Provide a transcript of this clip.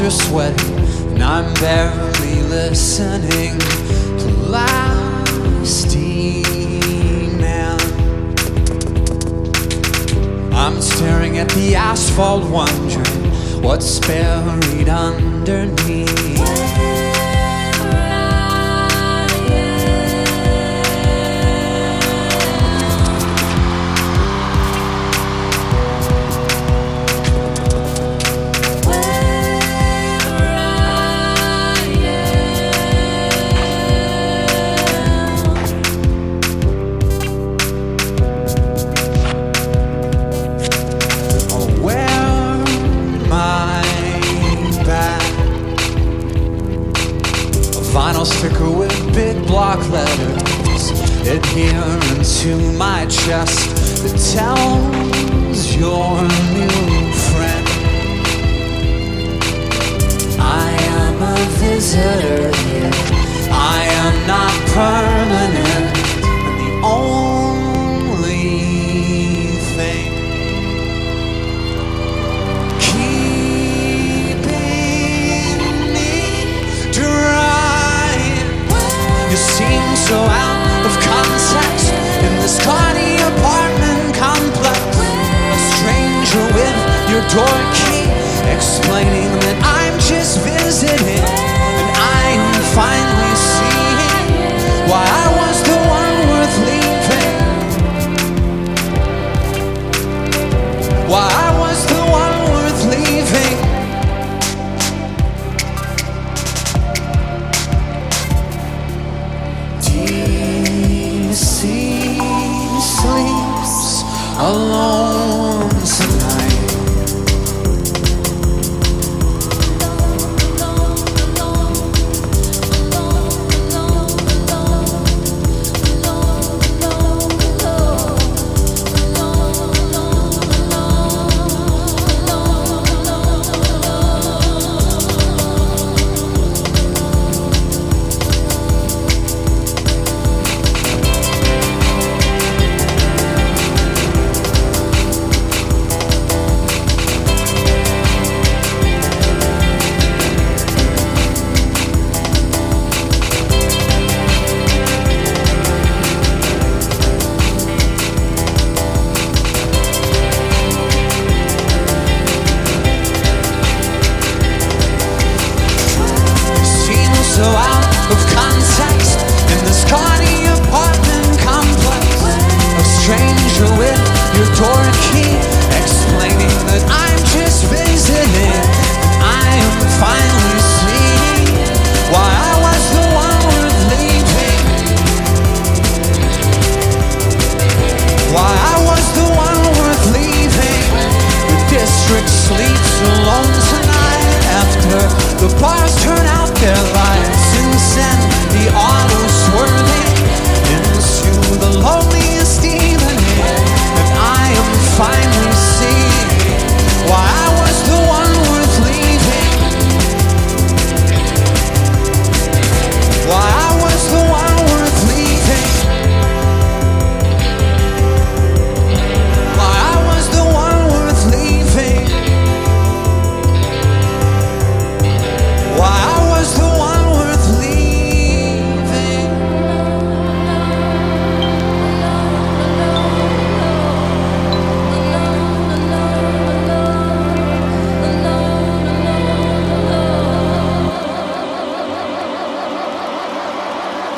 palms are sweating, and I'm barely listening to last email. I'm staring at the asphalt, wondering what's buried underneath. Vinyl sticker with big block letters adhering to my chest. That tells your new friend. I am a visitor seem so out of context in this tiny apartment complex. A stranger with your door key, explaining alone so out of context in this carny apartment complex. A stranger with your door key, explaining that I'm just visiting. I am fine.